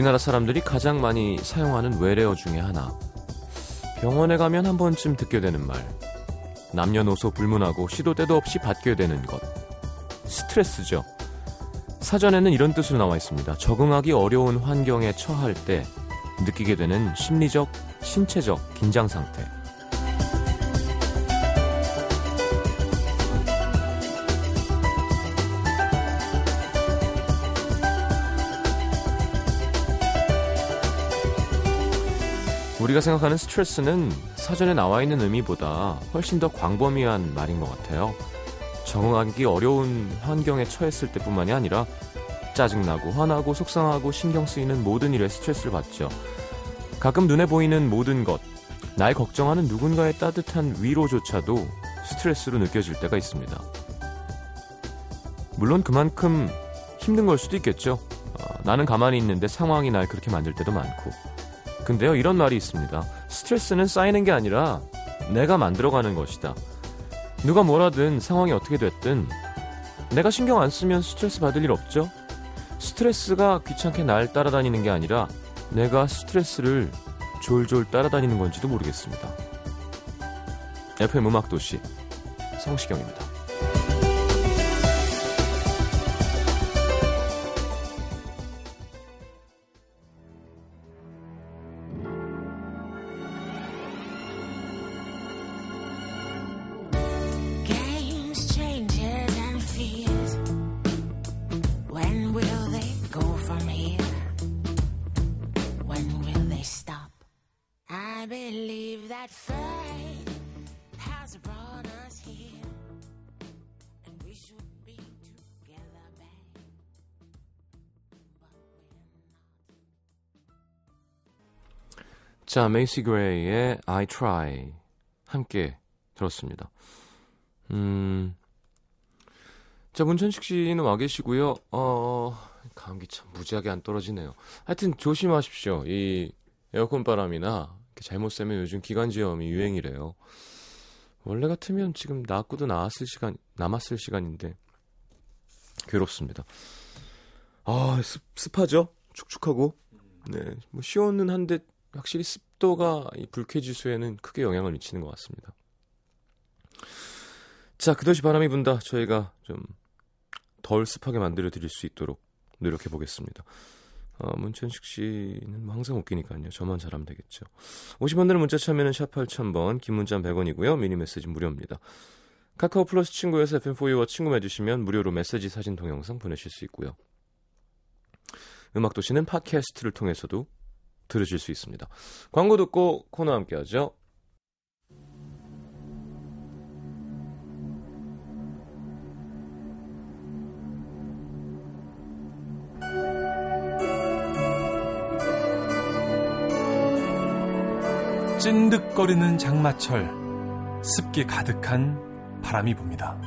우리나라 사람들이 가장 많이 사용하는 외래어 중에 하나. 병원에 가면 한 번쯤 듣게 되는 말. 남녀노소 불문하고 시도 때도 없이 받게 되는 것. 스트레스죠. 사전에는 이런 뜻으로 나와 있습니다. 적응하기 어려운 환경에 처할 때 느끼게 되는 심리적, 신체적 긴장 상태. 우리가 생각하는 스트레스는 사전에 나와 있는 의미보다 훨씬 더 광범위한 말인 것 같아요. 적응하기 어려운 환경에 처했을 때뿐만이 아니라 짜증나고 화나고 속상하고 신경 쓰이는 모든 일에 스트레스를 받죠. 가끔 눈에 보이는 모든 것, 날 걱정하는 누군가의 따뜻한 위로조차도 스트레스로 느껴질 때가 있습니다. 물론 그만큼 힘든 걸 수도 있겠죠. 어, 나는 가만히 있는데 상황이 날 그렇게 만들 때도 많고. 근데요, 이런 말이 있습니다. 스트레스는 쌓이는 게 아니라 내가 만들어가는 것이다. 누가 뭐라든 상황이 어떻게 됐든 내가 신경 안 쓰면 스트레스 받을 일 없죠? 스트레스가 귀찮게 날 따라다니는 게 아니라 내가 스트레스를 졸졸 따라다니는 건지도 모르겠습니다. FM 음악도시 성시경입니다. 자, 메이시 그레이의 I Try 함께 들었습니다. 음, 자, 문천식 씨는 와 계시고요. 어, 감기 참 무지하게 안 떨어지네요. 하여튼 조심하십시오. 이 에어컨 바람이나 이렇게 잘못 쐬면 요즘 기관지염이 유행이래요. 원래 같으면 지금 나왔고도 나왔을 시간, 남았을 시간인데 괴롭습니다. 아, 습, 습하죠? 축축하고. 네, 뭐 시원은 한데 확실히 습도가 이 불쾌 지수에는 크게 영향을 미치는 것 같습니다. 자, 그것이 바람이 분다. 저희가 좀 덜 습하게 만들어 드릴 수 있도록 노력해 보겠습니다. 어, 문천식 씨는 뭐 항상 웃기니까요. 저만 잘하면 되겠죠. 50원들은 문자 참여는 샵 8000번, 긴 문자 100원이고요. 미니 메시지 무료입니다. 카카오 플러스 친구에서 FM4U와 친구 맺으시면 무료로 메시지 사진 동영상 보내실 수 있고요. 음악도시는 팟캐스트를 통해서도 들으실 수 있습니다. 광고 듣고 코너 함께 하죠. 찐득거리는 장마철 습기 가득한 바람이 붑니다.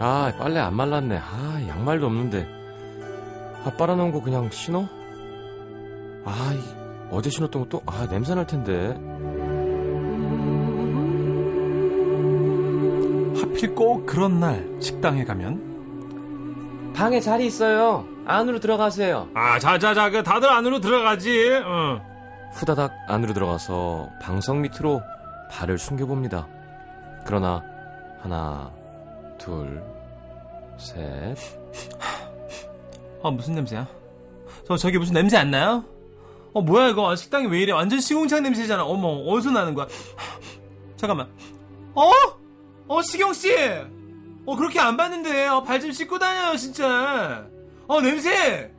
아, 빨래 안 말랐네. 아, 양말도 없는데. 아, 빨아놓은 거 그냥 신어? 아, 이, 어제 신었던 것도, 아, 냄새 날 텐데. 하필 꼭 그런 날 식당에 가면 방에 자리 있어요. 안으로 들어가세요. 아 자자자 그 다들 안으로 들어가지. 어. 후다닥 안으로 들어가서 방석 밑으로 발을 숨겨봅니다. 그러나, 하나, 둘, 셋. 아 무슨 냄새야? 저 저기 무슨 냄새 안 나요? 어 뭐야 이거 식당이 왜 이래? 완전 시궁창 냄새잖아. 어머 어디서 나는 거야? 잠깐만. 어? 어 시경 씨. 어 그렇게 안 봤는데 어, 발 좀 씻고 다녀요 진짜. 어 냄새.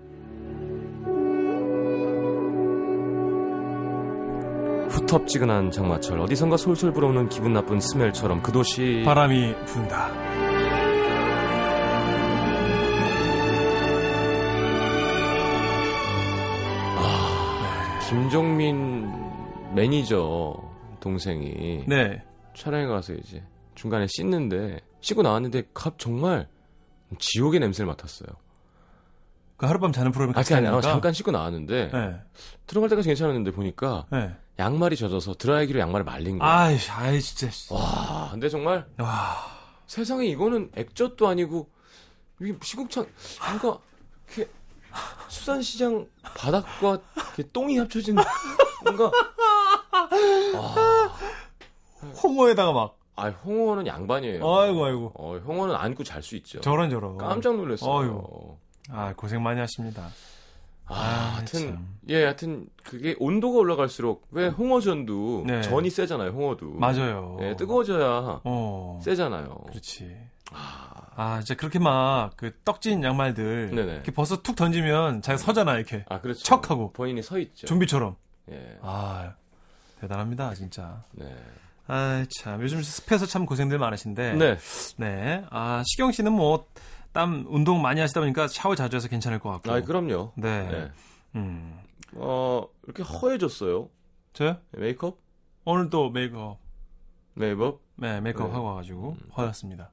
후텁지근한 장마철 어디선가 솔솔 불어오는 기분 나쁜 스멜처럼 그 도시 바람이 분다. 김종민 매니저 동생이 네. 촬영에 가서 이제 중간에 씻는데 씻고 나왔는데 갑 정말 지옥의 냄새를 맡았어요. 그 하룻밤 자는 프로그램 아, 같이 아니라 하니까. 잠깐 씻고 나왔는데 네. 들어갈 때까지 괜찮았는데 보니까 네. 양말이 젖어서 드라이기로 양말을 말린 거예요. 아이, 아이 진짜. 씨. 와, 근데 정말 와. 세상에 이거는 액젓도 아니고 이게 시궁창 뭔가 이렇게 수산시장 바닥과 똥이 합쳐진 뭔가 홍어에다가 막. 아 홍어는 양반이에요. 아이고, 아이고. 어, 홍어는 안고 잘 수 있죠. 저런, 저런. 깜짝 놀랐어요. 어휴. 아, 고생 많이 하십니다. 아, 아, 하여튼 참. 예, 하여튼 그게 온도가 올라갈수록 왜 홍어전도 네. 전이 세잖아요. 홍어도. 맞아요. 예, 뜨거워져야 어. 세잖아요. 그렇지. 아, 아, 진짜 그렇게 막, 그, 떡진 양말들. 네네. 이렇게 벗어 툭 던지면 자기가 서잖아, 이렇게. 아 그렇죠. 척하고. 본인이 서 있죠. 좀비처럼. 예. 아, 대단합니다, 진짜. 네. 아, 참. 요즘 습해서 참 고생들 많으신데. 네. 네. 아, 시경 씨는 뭐, 땀, 운동 많이 하시다 보니까 샤워 자주 해서 괜찮을 것 같고. 아, 그럼요. 네. 네. 음. 어, 이렇게 허얘졌어요. 저요? 메이크업? 오늘 또 메이크업, 메이크업? 네, 메이크업 네. 하고 와가지고, 허옇습니다.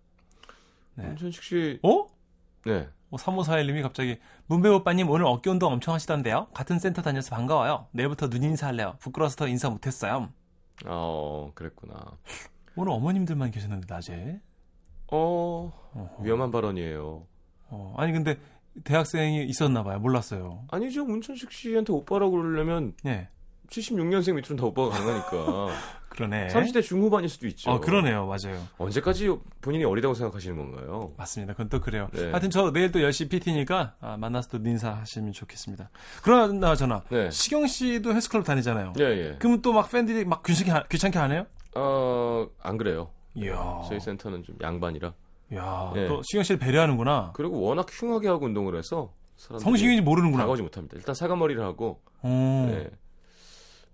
네. 문천식 씨. 어? 네. 뭐 3541님이 갑자기 문배 오빠님 오늘 어깨 운동 엄청 하시던데요? 같은 센터 다녀서 반가워요. 내일부터 눈 인사할래요. 부끄러워서 더 인사 못했어요. 어, 그랬구나. 오늘 어머님들만 계셨는데 낮에. 어, 어허. 위험한 발언이에요. 어, 아니 근데 대학생이 있었나 봐요. 몰랐어요. 아니죠. 문천식 씨한테 오빠라고 그러려면 네. 76년생 밑으로는 다 오빠가 가능하니까. 그러네. 30대 중후반일 수도 있죠. 어, 그러네요. 맞아요. 언제까지 본인이 어리다고 생각하시는 건가요? 맞습니다. 그건 또 그래요. 네. 하여튼 저 내일 또 10시 PT니까 아, 만나서 또 인사하시면 좋겠습니다. 그러나 저나 네. 시경 씨도 헬스클럽 다니잖아요. 예, 예. 그러면 또막 팬들이 막 귀찮게, 하- 귀찮게 하네요? 어, 안 그래요. 이야. 저희 센터는 좀 양반이라. 야, 예. 또 시경 씨를 배려하는구나. 그리고 워낙 흉하게 하고 운동을 해서 성시경인지 모르는구나. 다가오지 못합니다. 일단 사과머리를 하고 어. 네.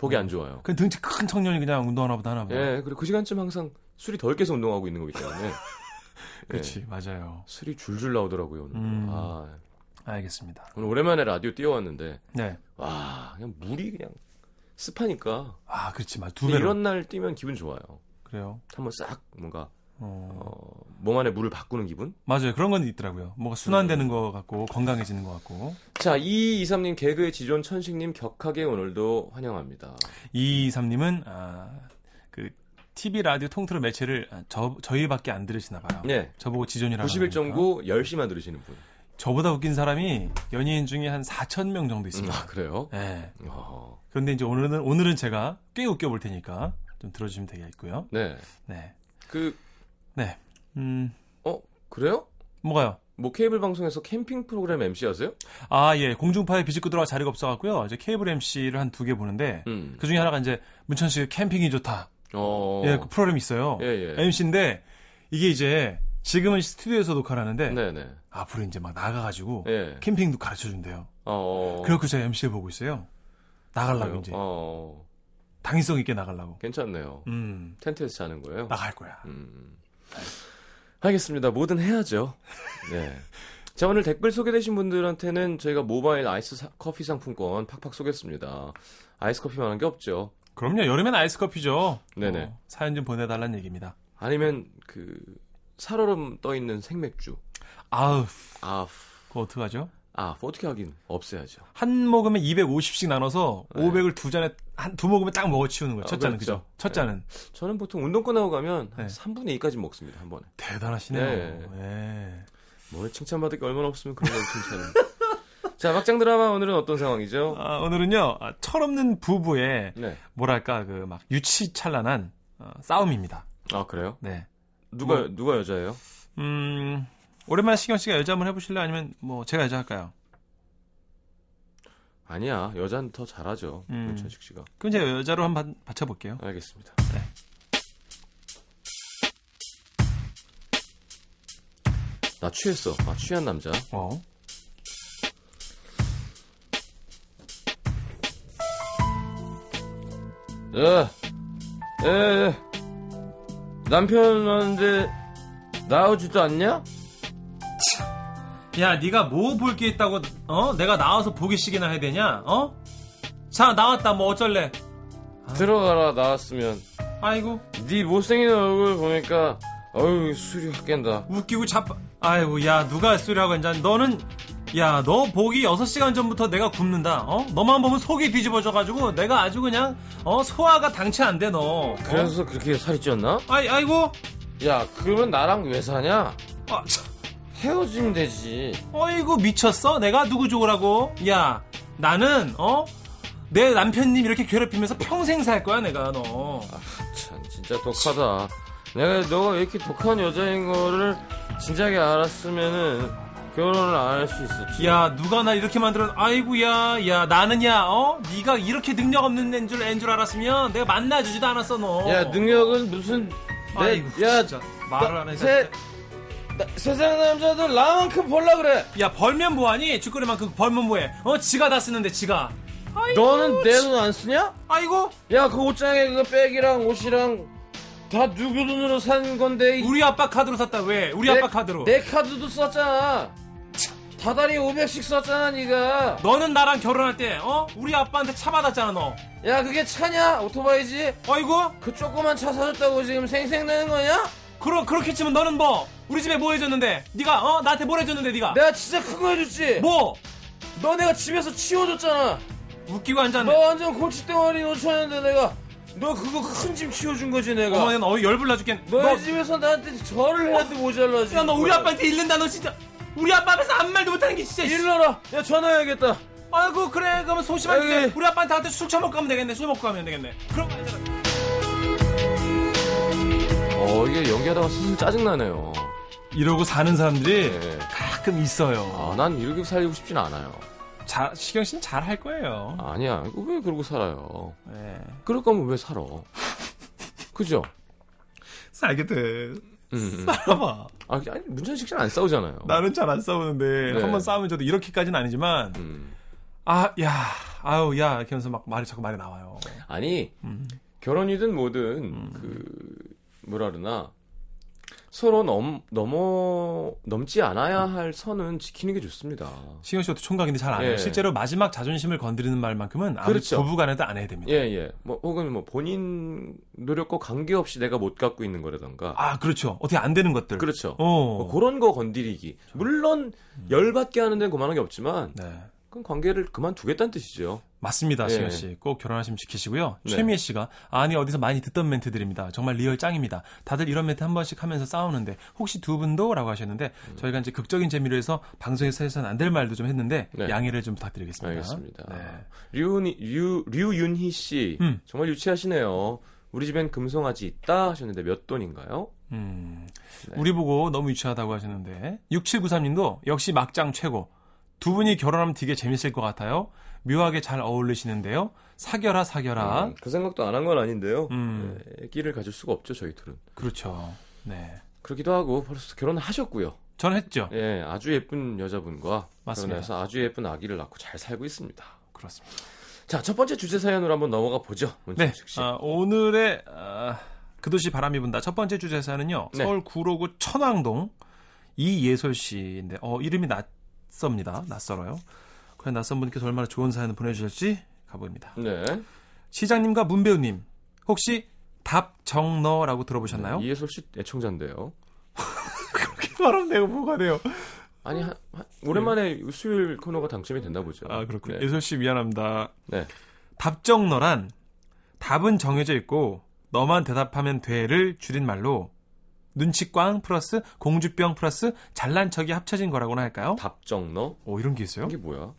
보기 안 좋아요. 그 등치 큰 청년이 그냥 운동하나 보다 하나 보다. 예, 그리고 그 시간쯤 항상 술이 덜 깨서 운동하고 있는 거기 때문에. 그렇지, 예, 맞아요. 술이 줄줄 나오더라고요, 오늘. 음. 아, 알겠습니다. 오늘 오랜만에 라디오 뛰어왔는데, 네. 와, 그냥 물이 그냥 습하니까. 아, 그렇지, 맞. 두 근데 배로. 이런 날 뛰면 기분 좋아요. 그래요. 한번 싹 뭔가, 어. 어, 몸 안에 물을 바꾸는 기분? 맞아요. 그런 건 있더라고요. 뭐가 순환되는 것 같고, 건강해지는 것 같고. 자, 2223님 개그의 지존 천식님 격하게 오늘도 환영합니다. 223님은, 아, 그, TV 라디오 통틀어 매체를 아, 저, 저희밖에 안 들으시나 봐요. 네. 저보고 지존이라고. 91.9 10시만 들으시는 분. 저보다 웃긴 사람이 연예인 중에 한 4,000명 정도 음, 있습니다. 아, 그래요? 네. 어, 그런데 이제 오늘은, 오늘은 제가 꽤 웃겨 볼 테니까 좀 들어주시면 되겠고요. 네. 네. 그, 네. 음, 어, 그래요? 뭐가요? 뭐 케이블 방송에서 캠핑 프로그램 MC 하세요? 아, 예. 공중파에 비집고 들어갈 자리가 없어갖고요. 이제 케이블 MC를 한 두 개 보는데, 음. 그 중에 하나가 이제, 문천 씨의 캠핑이 좋다. 어. 예, 그 프로그램이 있어요. 예, 예. MC인데, 이게 이제, 지금은 스튜디오에서 녹화를 하는데, 네네. 앞으로 이제 막 나가가지고, 예. 캠핑도 가르쳐 준대요. 어. 그래갖고 제가 MC 해보고 있어요. 나가려고 이제. 어. 당위성 있게 나가려고. 괜찮네요. 음, 텐트에서 자는 거예요? 나갈 거야. 음. 알겠습니다. 뭐든 해야죠. 네. 자, 오늘 댓글 소개되신 분들한테는 저희가 모바일 아이스 사- 커피 상품권 팍팍 쏘겠습니다. 아이스 커피만 한 게 없죠. 그럼요. 여름엔 아이스 커피죠. 네네. 어, 사연 좀 보내달라는 얘기입니다. 아니면 그 살얼음 떠 있는 생맥주. 아우, 아, 그거 어떡하죠? 아, 어떻게 하긴 없애야죠. 한 모금에 250씩 나눠서 네. 500을 두 잔에 한 두 모금에 딱 먹어 치우는 거예요. 아, 첫 잔은 그렇죠. 그죠? 첫 잔은 저는 보통 운동 끝나고 가면 한 네. 3분의 2까지 먹습니다, 한 번에. 대단하시네요. 네. 예. 뭘 칭찬받을 게 얼마나 없으면 그런 걸 칭찬을. 자, 막장 드라마 오늘은 어떤 상황이죠? 아, 오늘은요 아, 철없는 부부의 네. 뭐랄까 그 막 유치찬란한 어, 싸움입니다. 아, 그래요? 네. 누가, 뭐- 누가 여자예요? 음 오랜만에 시경 씨가 여자 한번 해보실래 요 아니면 뭐 제가 여자 할까요? 아니야, 여자는 더 잘하죠. 음. 문천식 씨가. 그럼 제가 여자로 한번 받쳐볼게요. 알겠습니다. 네. 나 취했어. 아, 취한 남자. 어. 야, 에, 남편 왔는데 나오지도 않냐? 야, 네가 뭐 볼 게 있다고 어? 내가 나와서 보기식이나 해야 되냐? 어? 자, 나왔다. 뭐 어쩔래? 들어가라 나왔으면. 아이고, 네 못생긴 얼굴 보니까 어휴 술이 확 깬다. 웃기고 자빠. 아이고, 야, 누가 소리하고 앉아. 너는 야, 너 보기 6시간 전부터 내가 굶는다. 어? 너만 보면 속이 뒤집어져 가지고 내가 아주 그냥 어, 소화가 당치 안 돼, 너. 어? 그래서 그렇게 살이 쪘나? 아이, 아이고. 야 그러면 나랑 왜 사냐? 아, 참. 헤어지면 되지. 어이구 미쳤어? 내가 누구 좋으라고? 야 나는 어? 내 남편님 이렇게 괴롭히면서 평생 살 거야 내가 너. 참 진짜 독하다. 내가 너가 왜 이렇게 독한 여자인 거를 진작에 알았으면은 결혼을 안 할 수 있었지. 야 누가 나 이렇게 만들어? 아이구야 야 나는야 어? 네가 이렇게 능력 없는 애인 줄, 애인 줄 알았으면 내가 만나주지도 않았어 너. 야 능력은 무슨 내, 아이고 야 진짜 말을 안 해서. 세, 나- 세상 남자들 나만큼 벌라 그래. 야 벌면 뭐하니? 주거리만큼 벌면 뭐해? 어 지가 다 쓰는데 지가. 아이고, 너는 내 돈 안 쓰냐? 아이고 야 그 옷장에 그 백이랑 옷이랑 다 누구 돈으로 산 건데 이- 우리 아빠 카드로 샀다 왜? 우리 내- 아빠 카드로. 내 카드도 썼잖아. 다달이 500씩 썼잖아 네가. 너는 나랑 결혼할 때 어? 우리 아빠한테 차 받았잖아 너. 야 그게 차냐? 오토바이지? 아이고 그 조그만 차 사줬다고 지금 생생내는 거냐? 그러 그렇게 치면 너는 뭐 우리 집에 뭐 해줬는데? 네가 어 나한테 뭘 해줬는데 네가? 내가 진짜 큰 거 해줬지? 뭐 너 내가 집에서 치워줬잖아. 웃기고 앉았네. 너 완전 골칫덩어리 놓쳤는데 내가 너 그거 큰 짐 치워준 거지 내가. 어머 너 열불나 죽겠네. 너, 집에서 나한테 절을 해도 모자라지. 야 너 우리 아빠한테 일른다 너 진짜. 우리 아빠 앞에서 아무 말도 못하는 게 진짜. 씨. 일러라. 야 전화해야겠다. 아이고 그래 그러면 소심하게. 우리 아빠한테 한테 술 처먹고 가면 되겠네. 술 먹고 가면 되겠네. 거 아니잖아. 어 이게 연기하다가 슬슬 짜증나네요. 이러고 사는 사람들이 네. 가끔 있어요. 아, 난 이렇게 살고 싶진 않아요. 자, 시경 씨는 잘 할 거예요. 아니야. 왜 그러고 살아요? 네. 그럴 거면 왜 살아? 그죠? 살게 돼. 음, 음. 살아봐. 아, 아니, 문천식 씨는 안 싸우잖아요. 나는 잘 안 싸우는데 네. 한번 싸우면 저도 이렇게까지는 아니지만 음. 아, 야, 아유, 야 이렇게 하면서 막 말이 자꾸 말이 나와요. 아니, 음. 결혼이든 뭐든, 그, 뭐라 그러나, 서로 넘, 넘어, 넘지 않아야 할 선은 지키는 게 좋습니다. 시경 씨도 총각인데 잘 안 해요. 예. 실제로 마지막 자존심을 건드리는 말만큼은 아무 그렇죠. 부부 간에도 안 해야 됩니다. 예, 예. 뭐, 혹은 뭐, 본인 노력과 관계없이 내가 못 갖고 있는 거라던가. 아, 그렇죠. 어떻게 안 되는 것들. 그렇죠. 어. 뭐 그런 거 건드리기. 물론, 열받게 하는 데는 그만한 게 없지만, 네. 그건 관계를 그만두겠다는 뜻이죠. 맞습니다, 예. 시경 씨. 꼭 결혼하시면 지키시고요. 네. 최미애 씨가 아니 어디서 많이 듣던 멘트들입니다. 정말 real 짱입니다. 다들 이런 멘트 한 번씩 하면서 싸우는데 혹시 두 분도라고 하셨는데 음. 저희가 이제 극적인 재미로 해서 방송에서 해서는 안 될 말도 좀 했는데 네. 양해를 좀 부탁드리겠습니다. 알겠습니다. 네. 류은희, 류, 류윤희 씨. 음. 정말 유치하시네요. 우리 집엔 금송아지 있다 하셨는데 몇 돈인가요? 음, 네. 우리 보고 너무 유치하다고 하셨는데 6793님도 역시 막장 최고. 두 분이 결혼하면 되게 재밌을 것 같아요. 묘하게 잘 어울리시는데요. 사겨라 사겨라. 음, 그 생각도 안 한 건 아닌데요. 음. 네, 끼를 가질 수가 없죠, 저희 둘은. 그렇죠. 네. 그러기도 하고 벌써 결혼을 하셨고요. 전 했죠. 예, 아주 예쁜 여자분과 맞습니다. 결혼해서 아주 예쁜 아기를 낳고 잘 살고 있습니다. 그렇습니다. 자, 첫 번째 주제 사연으로 한번 넘어가 보죠. 네. 아, 오늘의 아, 그 도시 바람이 분다 첫 번째 주제사는요. 네. 서울 구로구 천왕동 이예솔 씨인데 어 이름이 낯섭니다. 낯설어요. 과연 낯선 분께서 얼마나 좋은 사연을 보내주실지 가보입니다. 네. 시장님과 문배우님 혹시 답정너라고 들어보셨나요? 이예솔 씨 애청자인데요. 그렇게 말하면 내가 뭐가 돼요? 아니, 한- 한- 오랜만에 수요일 코너가 당첨이 됐나 보죠. 아 그렇군요. 네. 예솔 씨 미안합니다. 네. 답정너란 답은 정해져 있고 너만 대답하면 돼를 줄인 말로 눈치꽝 플러스 공주병 플러스 잘난 척이 합쳐진 거라고나 할까요? 답정너? 오 이런 게 있어요? 이게 뭐야?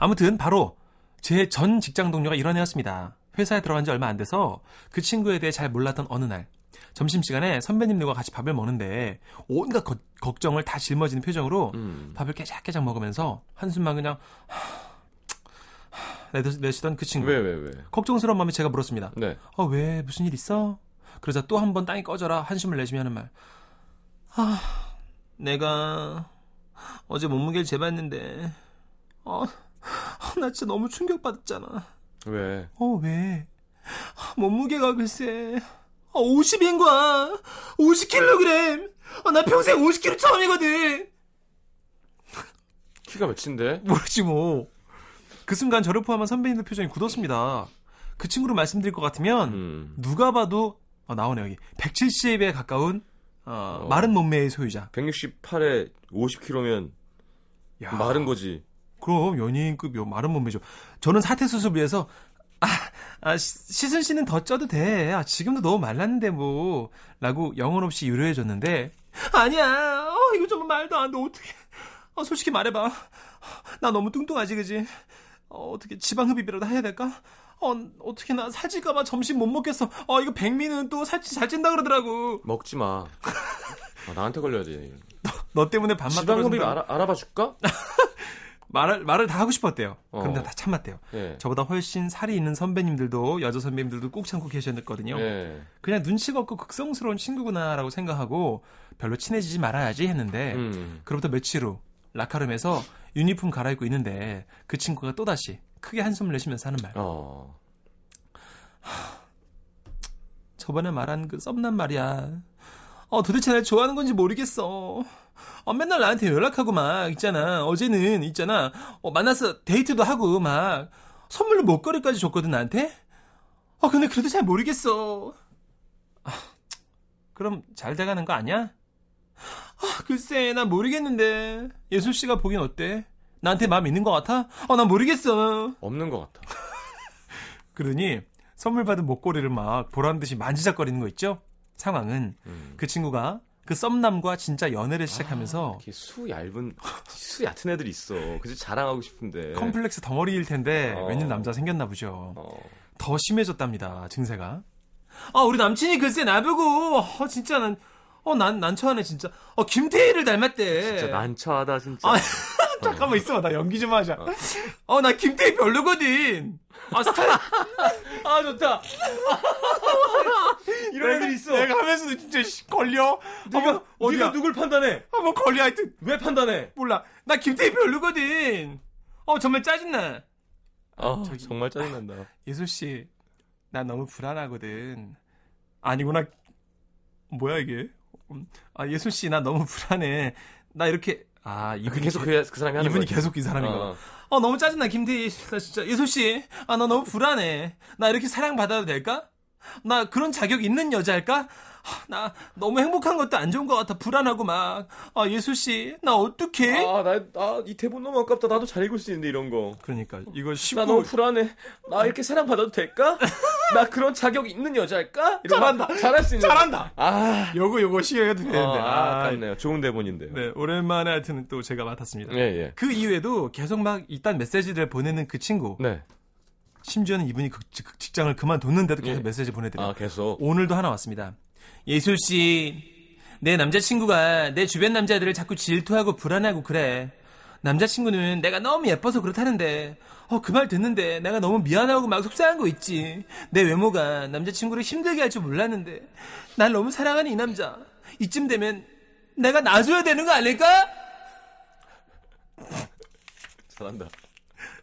아무튼 바로 제 전 직장 동료가 이런 애였습니다. 회사에 들어간 지 얼마 안 돼서 그 친구에 대해 잘 몰랐던 어느 날 점심시간에 선배님들과 같이 밥을 먹는데 온갖 거- 걱정을 다 짊어지는 표정으로 음. 밥을 깨작깨작 먹으면서 한숨만 그냥 내시- 내쉬던 그 친구 왜, 왜, 왜? 걱정스러운 마음에 제가 물었습니다. 네. 어, 왜? 무슨 일 있어? 그러자 또 한 번 땅이 꺼져라 한숨을 내쉬며 하는 말. 아, 내가 어제 몸무게를 재봤는데, 어, 나 진짜 너무 충격받았잖아. 왜? 어, 왜? 몸무게가 글쎄, 어, 50인 거야. 50kg. 어, 나 평생 50kg 처음이거든. 키가 몇인데? 모르지 뭐. 그 순간 저를 포함한 선배님들 표정이 굳었습니다. 그 친구로 말씀드릴 것 같으면 음. 누가 봐도 어, 나오네 여기 170에 가까운 어, 어. 마른 몸매의 소유자. 168에 50kg면 야, 마른 거지. 그럼 연예인급 요 마른 몸매죠. 저는 사퇴 수술 위해서 아, 아 시- 시순 씨는 더 쪄도 돼. 아, 지금도 너무 말랐는데 뭐 라고 영혼 없이 유료해 줬는데 아니야. 어, 이거 정말 말도 안 돼. 어떻게? 어, 솔직히 말해봐. 나 너무 뚱뚱하지, 그지? 어, 어떻게 지방 흡입이라도 해야 될까? 어, 어떻게 나 살찔까봐 점심 못 먹겠어. 어, 이거 백미는 또 살찌, 살찐다 그러더라고. 먹지 마. 아, 나한테 걸려야지. 너 때문에 밥만 지방흡입 떨어진다. 알아, 알아봐 줄까? 말을, 말을 다 하고 싶었대요. 어. 그런데 다 참았대요. 예. 저보다 훨씬 살이 있는 선배님들도, 여자 선배님들도 꾹 참고 계셨거든요. 예. 그냥 눈치가 없고 극성스러운 친구구나라고 생각하고 별로 친해지지 말아야지 했는데, 음. 그로부터 며칠 후 라카름에서 유니폼 갈아입고 있는데 그 친구가 또 다시 크게 한숨을 내쉬면서 하는 말. 어. 저번에 말한 그 썸남 말이야. 어, 도대체 날 좋아하는 건지 모르겠어. 어, 맨날 나한테 연락하고 막 있잖아. 어제는 있잖아. 어, 만나서 데이트도 하고 막 선물로 목걸이까지 줬거든 나한테. 어, 근데 그래도 잘 모르겠어. 아, 그럼 잘 돼가는 거 아니야? 아, 글쎄, 난 모르겠는데. 예술 씨가 보긴 어때? 나한테 마음 있는 것 같아? 어, 난 모르겠어. 없는 것 같아. 그러니 선물 받은 목걸이를 막 보란 듯이 만지작거리는 거 있죠? 상황은 음. 그 친구가 그 썸남과 진짜 연애를 시작하면서 이렇게 수 얇은, 수 얕은 애들이 있어. 그래서 자랑하고 싶은데. 컴플렉스 덩어리일 텐데 어. 웬일 남자 생겼나 보죠. 어. 더 심해졌답니다. 증세가. 아 우리 남친이 글쎄 나보고 어, 진짜 난 어, 난 난처하네 진짜. 어 김태희를 닮았대. 진짜 난처하다, 진짜. 아, 잠깐만 있어봐 나 연기 좀 하자. 어 나 김태희 별로거든. 아 스타일 아, 좋다. 이런 애들 있어. 내가 하면서도 진짜 씨, 걸려. 네가? 네가 누굴 판단해? 한번 걸려 하여튼 왜 판단해? 몰라. 나 김태희 별로거든. 어 정말 짜증나. 아, 저기- 정말 짜증난다. 예솔 씨, 나 너무 불안하거든. 아니구나. 뭐야 이게? 음, 아 예솔 씨, 나 너무 불안해. 나 이렇게 아그 이분이 계속 게- 그, 그 사람이 하는 이분이 거지. 계속 이 사람인 어. 거야. 어 너무 짜증나 김태희. 나 진짜 예솔 씨, 아 나 너무 불안해. 나 이렇게 사랑 받아도 될까? 나 그런 자격 있는 여자일까? 아, 나 너무 행복한 것도 안 좋은 것 같아. 불안하고 막. 아 예솔 씨, 나 어떡해? 아, 나, 아, 이 대본 너무 아깝다. 나도 잘 읽을 수 있는데, 이런 거. 그러니까 이거 나 쉽고 너무 불안해. 나 이렇게 사랑 받아도 될까? 나 그런 자격 있는 여자일까? 잘한다. 거 잘할 수 있는. 잘한다. 아, 요거 요거 시해도 되는데. 아, 아, 아깝네요. 좋은 대본인데요. 네, 오랜만에 하여튼 또 제가 맡았습니다. 예, 예. 그 이후에도 계속 막 이딴 메시지를 보내는 그 친구. 네. 심지어는 이분이 그 직- 그 직장을 그만뒀는데도 계속 예. 메시지 보내드려요. 아, 계속. 오늘도 하나 왔습니다. 예술 씨, 내 남자친구가 내 주변 남자들을 자꾸 질투하고 불안하고 그래. 남자친구는 내가 너무 예뻐서 그렇다는데, 어, 그 말 듣는데 내가 너무 미안하고 막 속상한 거 있지. 내 외모가 남자친구를 힘들게 할 줄 몰랐는데, 날 너무 사랑하는 이 남자. 이쯤 되면 내가 놔줘야 되는 거 아닐까? 잘한다.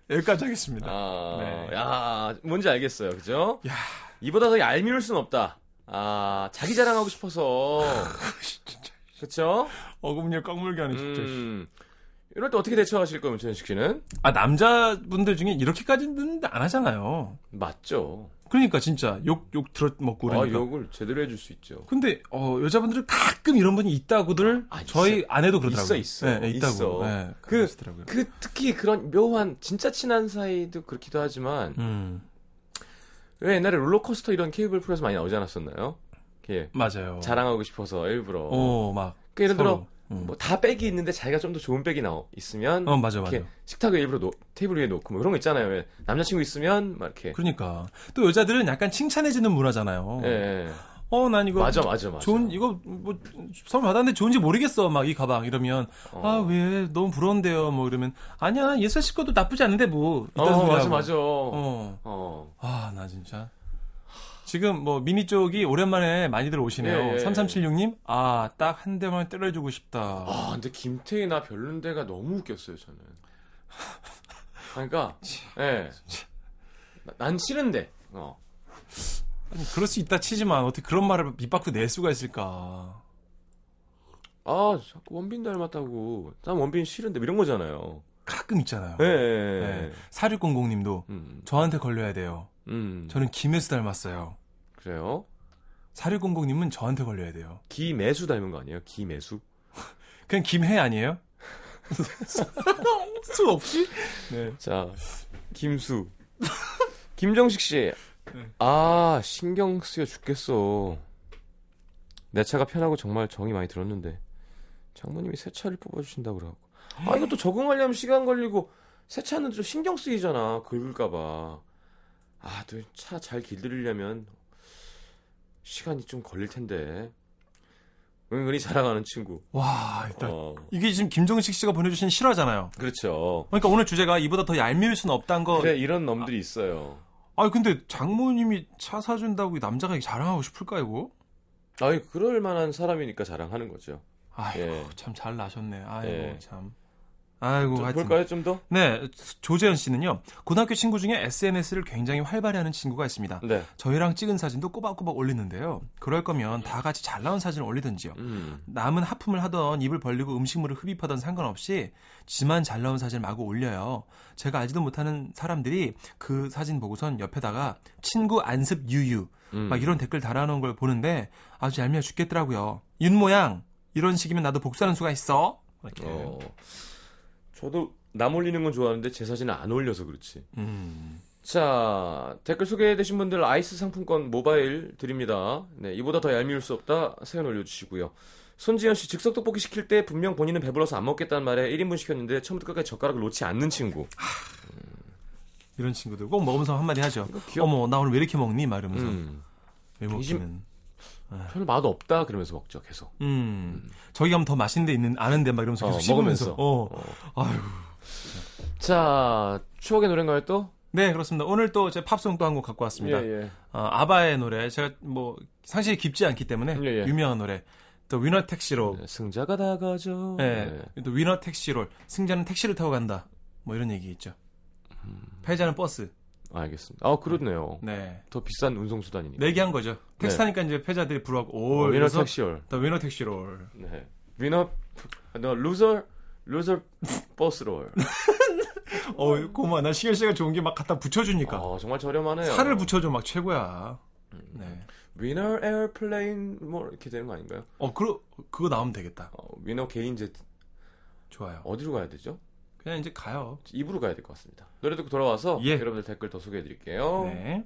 여기까지 하겠습니다. 아, 네. 야, 뭔지 알겠어요. 그죠? 야. 이보다 더 얄미울 순 없다. 아, 자기 자랑하고 싶어서. 그쵸? 어금니를 꽉물게 하네, 진짜. 음. 이럴 때 어떻게 대처하실 거예요, 문천식 씨는? 아, 남자분들 중에 이렇게까지는 안 하잖아요. 맞죠. 그러니까 진짜 욕, 욕 들어 먹고 아, 그러니까. 욕을 제대로 해줄 수 있죠. 근데, 어, 여자분들은 가끔 이런 분이 있다고들 아. 저희 아내도 그러더라고요. 있어, 있어. 네, 네, 있다고. 있어. 네, 그. 그, 특히 그런 묘한, 진짜 친한 사이도 그렇기도 하지만, 음, 왜 옛날에 롤러코스터 이런 케이블 프로에서 많이 나오지 않았었나요? 이렇게 맞아요. 자랑하고 싶어서 일부러. 어, 막. 그 예를 들어, 서로. 음. 뭐다 백이 있는데 자기가 좀 더 좋은 백이 나오 있으면 어, 맞아, 맞아. 이렇게 식탁 위에 일부러 놓, 테이블 위에 놓고 뭐 그런 거 있잖아요. 왜 남자친구 있으면 막 이렇게 그러니까. 또 여자들은 약간 칭찬해주는 문화잖아요. 예, 예. 어, 난 이거. 맞아 맞아 맞아. 좋은, 이거, 뭐, 선물 받았는데 좋은지 모르겠어. 막 이 가방. 이러면. 어. 아, 왜? 너무 부러운데요. 뭐 이러면. 아니야, 예설 씨 것도 나쁘지 않은데 뭐. 어 맞아. 맞아. 어. 어. 아, 나 진짜. 지금 뭐 미니 쪽이 오랜만에 많이 오시네요. 예, 예. 3376님, 아, 딱 한 대만 때려주고 싶다. 아 근데 김태희 나 별론데가 너무 웃겼어요 저는. 그러니까 예. 나- 난 싫은데. 어. 아니, 그럴 수 있다 치지만 어떻게 그런 말을 밑 밖으로 낼 수가 있을까. 아 자꾸 원빈 닮았다고. 난 원빈 싫은데 뭐 이런 거잖아요. 가끔 있잖아요. 예. 예. 네. 4600님도 음. 저한테 걸려야 돼요. 음. 저는 김혜수 닮았어요. 그래요? 4600님은 저한테 걸려야 돼요. 기매수 닮은 거 아니에요? 기매수? 그냥 김해 아니에요? 수 없이? 네. 자, 김수. 김정식 씨. 아, 신경 쓰여 죽겠어. 내 차가 편하고 정말 정이 많이 들었는데. 장모님이 새 차를 뽑아주신다고 그러고. 아, 이것도 적응하려면 시간 걸리고, 새 차는 좀 신경 쓰이잖아. 긁을까봐. 아, 또 차 잘 길들이려면 시간이 좀 걸릴 텐데. 은근히 자랑하는 친구. 와, 일단 어, 이게 지금 김정식 씨가 보내주신 실화잖아요. 그렇죠. 그러니까 오늘 주제가 이보다 더 얄미울 수는 없다는 거. 그래, 이런 놈들이 있어요. 아 근데 장모님이 차 사준다고 이 남자가 자랑하고 싶을까 이거? 아니, 그럴 만한 사람이니까 자랑하는 거죠. 아이고 예. 참잘 나셨네. 아이고 예. 참. 아이고 좀 하여튼. 볼까요, 좀 더? 네, 조재현 씨는요. 고등학교 친구 중에 SNS를 굉장히 활발히 하는 친구가 있습니다. 네. 저희랑 찍은 사진도 꼬박꼬박 올리는데요. 그럴 거면 다 같이 잘 나온 사진을 올리든지요. 음. 남은 하품을 하던 입을 벌리고 음식물을 흡입하던 상관없이 지만 잘 나온 사진을 마구 올려요. 제가 알지도 못하는 사람들이 그 사진 보고선 옆에다가 친구 안습 유유 음. 막 이런 댓글 달아놓은 걸 보는데 아주 얄미워 죽겠더라고요. 윤 모양 이런 식이면 나도 복수하는 수가 있어. 이렇게. 어, 저도 남 올리는 건 좋아하는데 제 사진은 안 올려서 그렇지. 음. 자, 댓글 소개되신 분들 아이스 상품권 모바일 드립니다. 네, 이보다 더 얄미울 수 없다. 사연 올려주시고요. 손지현 씨, 즉석 떡볶이 시킬 때 분명 본인은 배불러서 안 먹겠다는 말에 1인분 시켰는데 처음부터 끝까지 젓가락을 놓지 않는 친구. 이런 친구들 꼭 먹으면서 한마디 하죠. 어머 나 오늘 왜 이렇게 먹니? 막 이러면서 음, 왜 먹기는. 별로 맛 없다 그러면서 먹죠, 계속. 음. 저기 가면 더 맛있는 데 있는 아는데 막 이러면서 어, 계속 씹으면서. 먹으면서. 어. 아유. 자, 추억의 노래인가요 또? 네 그렇습니다. 오늘 또 제 팝송 또 한 곡 갖고 왔습니다. 예. 어, 아바의 노래 제가 뭐 상식이 깊지 않기 때문에 예, 예. 유명한 노래. 또 위너 택시로. 네, 승자가 다 가죠. 네. 또 위너 택시로 승자는 택시를 타고 간다. 뭐 이런 얘기 있죠. 패자는 버스. 알겠습니다. 아, 그렇네요. 네. 더 비싼 운송 수단이니까. 내기 한 거죠. 택시 네. 타니까 이제 패자들이 불하고 어, 오 위너 이래서 택시얼. 더 위너 택시로. 네. 위너, 너 루저, 루저 버스롤. 어, 고마. 나 시계 씨가 좋은 게 막 갖다 붙여주니까. 아, 정말 저렴하네요. 살을 붙여줘 막 최고야. 네. 위너 에어플레인 뭐 이렇게 되는 거 아닌가요? 어, 그 그거 나오면 되겠다. 어, 위너 개인 제트 좋아요. 어디로 가야 되죠? 그냥 이제 가요. 입으로 가야 될 것 같습니다. 노래 듣고 돌아와서 예. 여러분들 댓글 더 소개해 드릴게요. 네.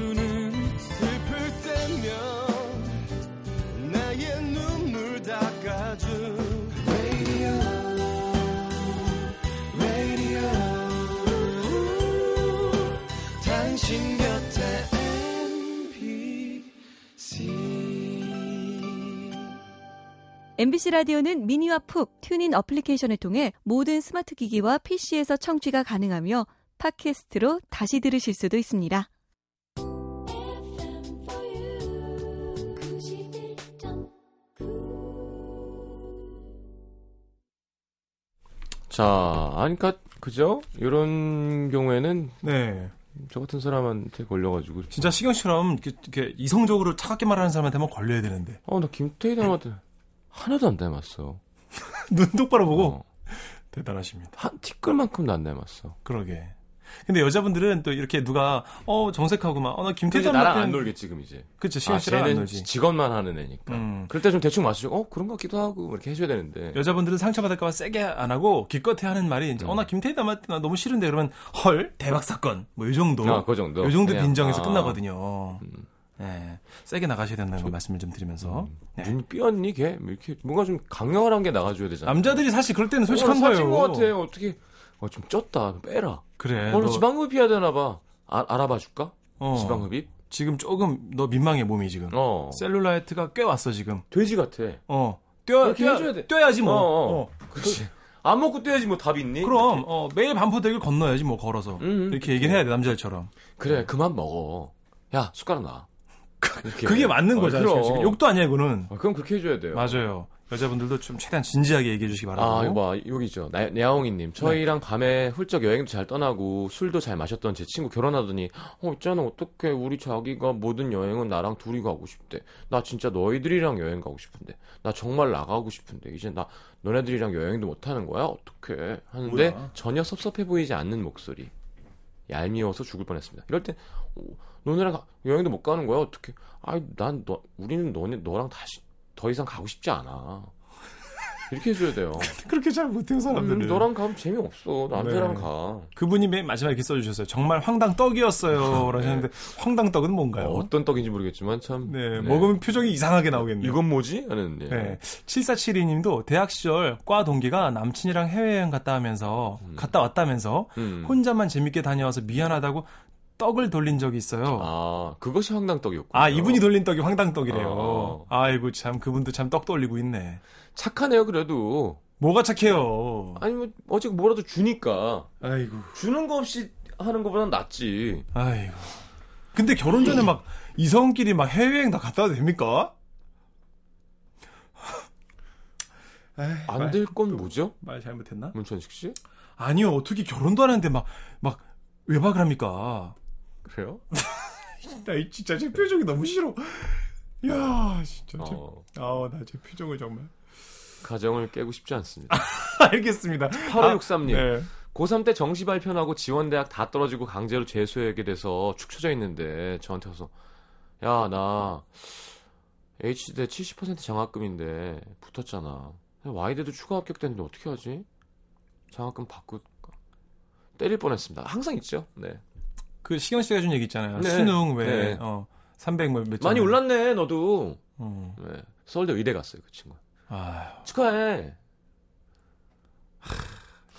MBC 라디오는 미니와 푹 TuneIn 애플리케이션을 통해 모든 스마트 기기와 PC에서 청취가 가능하며 팟캐스트로 다시 들으실 수도 있습니다. FM for you. 91.9. 자, 아니, 그니까, 그죠? 이런 경우에는 네. 저 같은 사람한테 걸려가지고. 진짜 시경 씨처럼 이렇게, 이렇게 이성적으로 차갑게 말하는 사람한테만 걸려야 되는데. 어, 나 김태희 닮았대. 하나도 안 닮았어. 눈 똑바로 보고 어, 대단하십니다. 한 티끌만큼도 안 닮았어. 그러게. 근데 여자분들은 또 이렇게 누가 어 정색하고 막 어나 김태희 이제 나랑 닮았다는- 안 놀겠지, 지금 이제. 그쵸 시경 아, 씨랑 안 놀지. 직원만 하는 애니까. 음. 그럴 때 좀 대충 맞추죠. 어, 그런 것 같기도 하고, 이렇게 해줘야 되는데. 여자분들은 상처받을까봐 세게 안 하고 기껏해 하는 말이 이제 음. 어나 김태희 닮았다 나 너무 싫은데 그러면 헐 대박 사건 뭐 이 정도 아, 그 정도. 요 정도 빈정에서 아. 끝나거든요. 음. 네, 세게 나가셔야 된다는 걸 말씀을 좀 드리면서 네. 눈이 삐었니, 걔? 뭐 이렇게, 뭔가 좀 강렬한 게 나가줘야 되잖아. 남자들이 사실 그럴 때는 솔직한 사진 거예요. 것 같아. 어떻게, 어, 좀 쪘다. 빼라. 그래. 오늘 너, 지방흡입 해야 되나 봐. 아, 알아봐 줄까? 어, 지방흡입? 지금 조금 너 민망해 몸이 지금. 어. 셀룰라이트가 꽤 왔어 지금. 돼지 같아. 어. 뛰어, 그렇게 뛰어, 해줘야 돼. 뛰어야지 뭐. 어, 어. 어. 그렇지. 안 먹고 뛰어야지 뭐답 있니? 그럼 어, 매일 반포대교를 건너야지 뭐 걸어서 음, 이렇게 얘기를 해야 돼 남자들처럼. 그래, 그만 먹어. 야, 숟가락 놔. 이렇게. 그게 맞는 아, 거잖아요. 그럼. 욕도 아니야 이거는. 아, 그럼 그렇게 해줘야 돼요. 맞아요. 여자분들도 좀 최대한 진지하게 얘기해 주시기 바라고. 아, 이거 봐, 여기죠. 나- 야옹이님. 저희랑 밤에 훌쩍 여행도 잘 떠나고 술도 잘 마셨던 제 친구 결혼하더니, 어, 있잖아, 어떡해. 우리 자기가 모든 여행은 나랑 둘이 가고 싶대. 나 진짜 너희들이랑 여행 가고 싶은데. 나 정말 나가고 싶은데. 이제 나 너네들이랑 여행도 못 하는 거야? 어떡해. 하는데 뭐야? 전혀 섭섭해 보이지 않는 목소리. 얄미워서 죽을 뻔했습니다. 이럴 때, 어, 너네랑 가- 여행도 못 가는 거야? 어떡해. 아이, 난 너, 우리는 너네, 너랑 다시 더 이상 가고 싶지 않아. 이렇게 해줘야 돼요. 그렇게 잘 못해요 사람들은. 음, 너랑 가면 재미없어. 남자랑 네. 가. 그분이 맨 마지막에 이렇게 써주셨어요. 정말 황당 떡이었어요. 라셨는데 황당 떡은 뭔가요? 어, 떤 떡인지 모르겠지만 참. 네, 먹으면 표정이 이상하게 나오겠네요. 이건 뭐지? 하는. 네. 네. 7472님도 대학 시절 과 동기가 남친이랑 해외여행 갔다 하면서 갔다 왔다면서 음. 혼자만 재밌게 다녀와서 미안하다고 떡을 돌린 적이 있어요. 아, 그것이 황당떡이었고. 아, 이분이 돌린 떡이 황당떡이래요. 어. 아이고 참 그분도 참 떡 돌리고 있네. 착하네요, 그래도. 뭐가 착해요. 아니, 뭐, 어제 뭐라도 주니까. 아이고. 주는 거 없이 하는 것보단 낫지. 아이고. 근데 결혼 전에 막 이성끼리 막 해외여행 다 갔다 와도 됩니까? 안 될 건 뭐죠? 말 잘못했나? 문천식 씨? 아니요. 어떻게 결혼도 안 했는데 막 막 외박을 합니까? 그래요? 나이 진짜 제 표정이 너무 싫어. 야, 진짜. 제, 어, 아우, 나제 표정을 정말. 가정을 깨고 싶지 않습니다. 알겠습니다. 8563님. 네. 고3 때 정시 발표하고 지원대학 다 떨어지고 강제로 재수하게 돼서 축 처져 있는데 저한테 와서 야 나 H대 70% 장학금인데 붙었잖아 Y대도 추가 합격됐는데 어떻게 하지? 장학금 바꿀까? 때릴 뻔했습니다 항상 있죠 네 그 시경 씨가 준 얘기 있잖아요. 네. 수능 왜 네. 어, 300몇 몇 많이 점. 올랐네 너도 어. 네. 서울대 의대 갔어요 그 친구 아, 축하해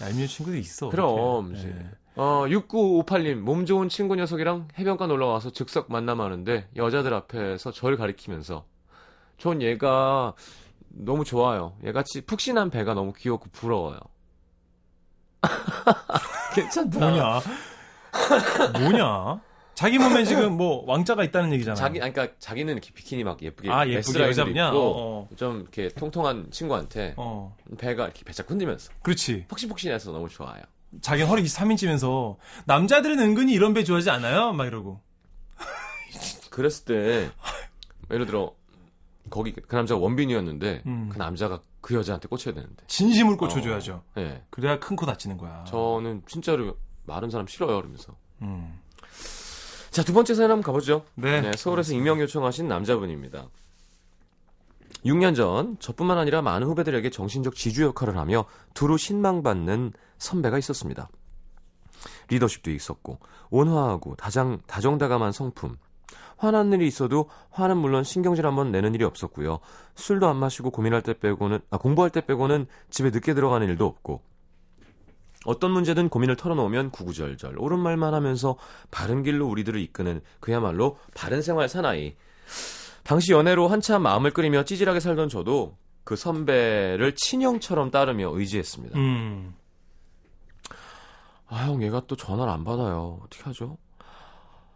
얄미운 친구도 있어. 그럼. 이제 네. 어 6958님 몸 좋은 친구 녀석이랑 해변가 놀러 와서 즉석 만남하는데 여자들 앞에서 절 가리키면서 전 얘가 너무 좋아요. 얘같이 푹신한 배가 너무 귀엽고 부러워요. 괜찮다. 뭐냐? 뭐냐? 자기 몸에 지금 뭐 왕자가 있다는 얘기잖아요. 자기 아니, 그러니까 자기는 이렇게 비키니 막 예쁘게 아, 예쁘게 여자분이야? 어, 어. 좀 이렇게 통통한 친구한테 어. 배가 이렇게 배짝 흔들면서 그렇지. 푹신푹신해서 너무 좋아요. 자기 허리 23인치면서 남자들은 은근히 이런 배 좋아하지 않아요? 막 이러고. 그랬을 때 예를 들어 거기 그 남자가 원빈이었는데 음. 그 남자가 그 여자한테 꽂혀야 되는데. 진심을 꽂혀줘야죠. 예. 그래야 큰 코 다치는 거야. 저는 진짜로 마른 사람 싫어요, 그러면서. 음. 자, 두 번째 사연 한번 가보죠. 네. 서울에서 익명 요청하신 남자분입니다. 6년 전 저뿐만 아니라 많은 후배들에게 정신적 지주 역할을 하며 두루 신망받는 선배가 있었습니다. 리더십도 있었고 온화하고 다장 다정다감한 성품. 화난 일이 있어도 화는 물론 신경질 한번 내는 일이 없었고요. 술도 안 마시고 고민할 때 빼고는 아 공부할 때 빼고는 집에 늦게 들어가는 일도 없고 어떤 문제든 고민을 털어놓으면 구구절절 옳은 말만 하면서 바른 길로 우리들을 이끄는 그야말로 바른 생활 사나이. 당시 연애로 한참 마음을 끓이며 찌질하게 살던 저도 그 선배를 친형처럼 따르며 의지했습니다. 음. 아, 형, 얘가 또 전화를 안 받아요. 어떻게 하죠?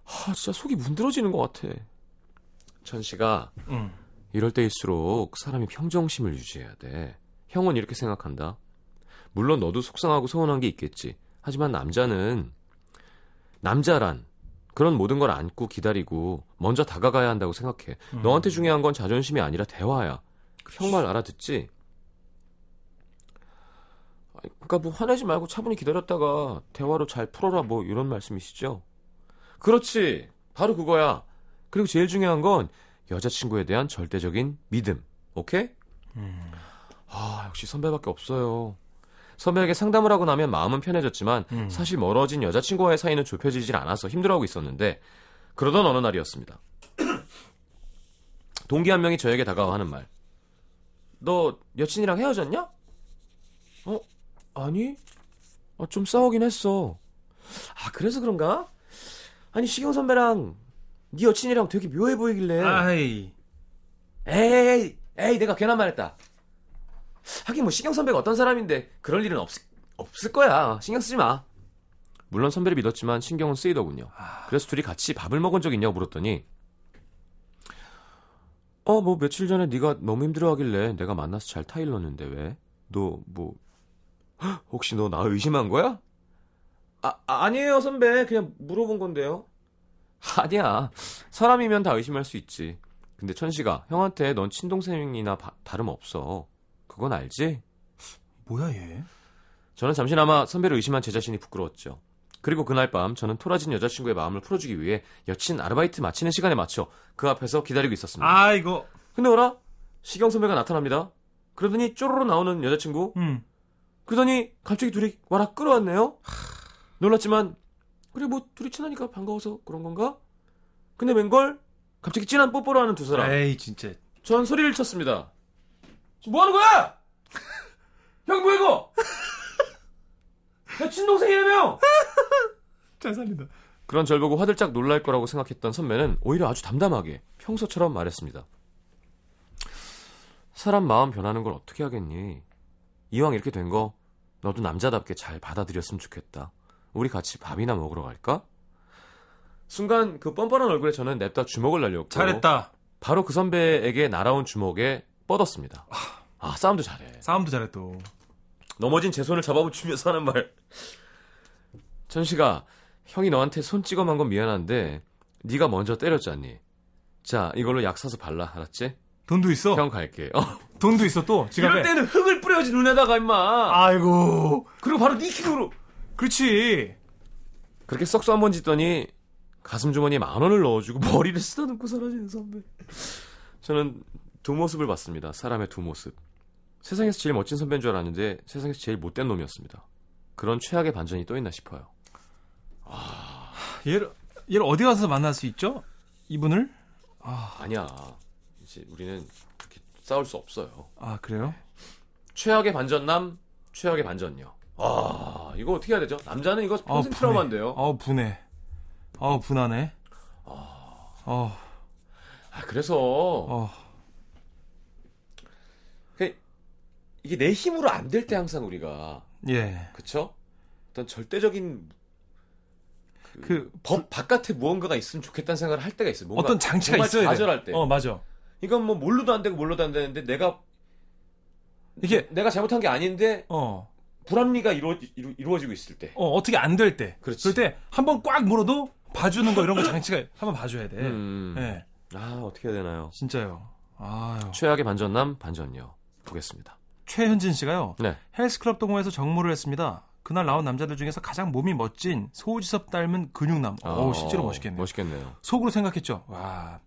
아, 진짜 속이 문드러지는 것 같아. 천 씨가 음. 이럴 때일수록 사람이 평정심을 유지해야 돼. 형은 이렇게 생각한다. 물론 너도 속상하고 서운한 게 있겠지. 하지만 남자는 남자란 그런 모든 걸 안고 기다리고 먼저 다가가야 한다고 생각해. 너한테 중요한 건 자존심이 아니라 대화야. 형말 알아듣지? 그러니까 뭐 화내지 말고 차분히 기다렸다가 대화로 잘 풀어라 뭐 이런 말씀이시죠? 그렇지. 바로 그거야. 그리고 제일 중요한 건 여자친구에 대한 절대적인 믿음. 오케이? 아, 역시 선배밖에 없어요. 선배에게 상담을 하고 나면 마음은 편해졌지만 음. 사실 멀어진 여자친구와의 사이는 좁혀지질 않아서 힘들어하고 있었는데 그러던 어느 날이었습니다. 동기 한 명이 저에게 다가와 하는 말. 너 여친이랑 헤어졌냐? 어? 아니? 아, 좀 싸우긴 했어. 아, 그래서 그런가? 아니, 시경 선배랑 네 여친이랑 되게 묘해 보이길래. 아이. 에이, 에이, 내가 괜한 말했다. 하긴 뭐 신경 선배가 어떤 사람인데 그럴 일은 없, 없을 거야. 신경 쓰지 마. 물론 선배를 믿었지만 신경은 쓰이더군요. 그래서 둘이 같이 밥을 먹은 적 있냐고 물었더니 어, 뭐 며칠 전에 네가 너무 힘들어하길래 내가 만나서 잘 타일렀는데 왜? 너 뭐 혹시 너 나 의심한 거야? 아, 아니에요 선배 그냥 물어본 건데요. 아니야 사람이면 다 의심할 수 있지. 근데 천식아 형한테 넌 친동생이나 바- 다름 없어. 그건 알지? 뭐야 얘? 저는 잠시나마 선배를 의심한 제 자신이 부끄러웠죠. 그리고 그날 밤 저는 토라진 여자친구의 마음을 풀어주기 위해 여친 아르바이트 마치는 시간에 맞춰 그 앞에서 기다리고 있었습니다. 아 이거 근데 어라? 시경 선배가 나타납니다. 그러더니 쪼르르 나오는 여자친구. 음. 그러더니 갑자기 둘이 와라 끌어왔네요. 놀랐지만 그래 뭐 둘이 친하니까 반가워서 그런 건가? 근데 웬걸? 갑자기 진한 뽀뽀를 하는 두 사람. 에이 진짜 전 소리를 쳤습니다. 지금 뭐 하는 거야? 형 뭐야 이거? 야 친동생이라며? 잘 살린다. 그런 절 보고 화들짝 놀랄 거라고 생각했던 선배는 오히려 아주 담담하게 평소처럼 말했습니다. 사람 마음 변하는 걸 어떻게 하겠니? 이왕 이렇게 된 거 너도 남자답게 잘 받아들였으면 좋겠다. 우리 같이 밥이나 먹으러 갈까? 순간 그 뻔뻔한 얼굴에 저는 냅다 주먹을 날렸고 잘했다. 바로 그 선배에게 날아온 주먹에 뻗었습니다. 아 싸움도 잘해. 싸움도 잘해 또. 넘어진 제 손을 잡아붙이면서 하는 말. 천식아, 형이 너한테 손 찍어만 건 미안한데 네가 먼저 때렸잖니. 자, 이걸로 약 사서 발라, 알았지? 돈도 있어. 형 갈게. 어. 돈도 있어 또. 지갑에. 이럴 때는 흙을 뿌려야지 눈에다가 임마. 아이고. 그리고 바로 네 킥으로. 그렇지. 그렇게 썩소 한 번 짓더니 가슴 주머니에 만 원을 넣어주고 머리를 쓰다듬고 사라지는 선배. 저는 두 모습을 봤습니다. 사람의 두 모습. 세상에서 제일 멋진 선배인 줄 알았는데 세상에서 제일 못된 놈이었습니다. 그런 최악의 반전이 또 있나 싶어요. 얘를 얘를 어디 가서 만날 수 있죠? 이분을? 아니야. 이제 우리는 그렇게 싸울 수 없어요. 아 그래요? 최악의 반전남, 최악의 반전녀. 아, 이거 어떻게 해야 되죠? 남자는 이거 평생 분해. 트라우마인데요. 어 분해. 어 분하네. 어. 아, 그래서 어. 그, 이게 내 힘으로 안 될 때 항상 우리가 예. 그쵸? 어떤 절대적인 그, 그법 바깥에 무언가가 있으면 좋겠다는 생각을 할 때가 있어요. 뭔가 어떤 장치가 있어야 돼. 좌절할 때. 어 맞아. 이건 뭐 뭘로도 안 되고 뭘로도 안 되는데 내가 이게 내가 잘못한 게 아닌데 어. 불합리가 이루어, 이루, 이루어지고 있을 때. 어 어떻게 안 될 때. 그렇지. 그럴 때 한 번 꽉 물어도 봐주는 거 이런 거 장치가 한번 봐줘야 돼. 음. 예. 아 어떻게 해야 되나요? 진짜요. 아유. 최악의 반전남 반전녀 보겠습니다. 최현진 씨가요. 네. 헬스클럽 동호회에서 정모를 했습니다. 그날 나온 남자들 중에서 가장 몸이 멋진 소지섭 닮은 근육남. 오, 실제로 멋있겠네요. 어, 멋있겠네요. 속으로 생각했죠. 와,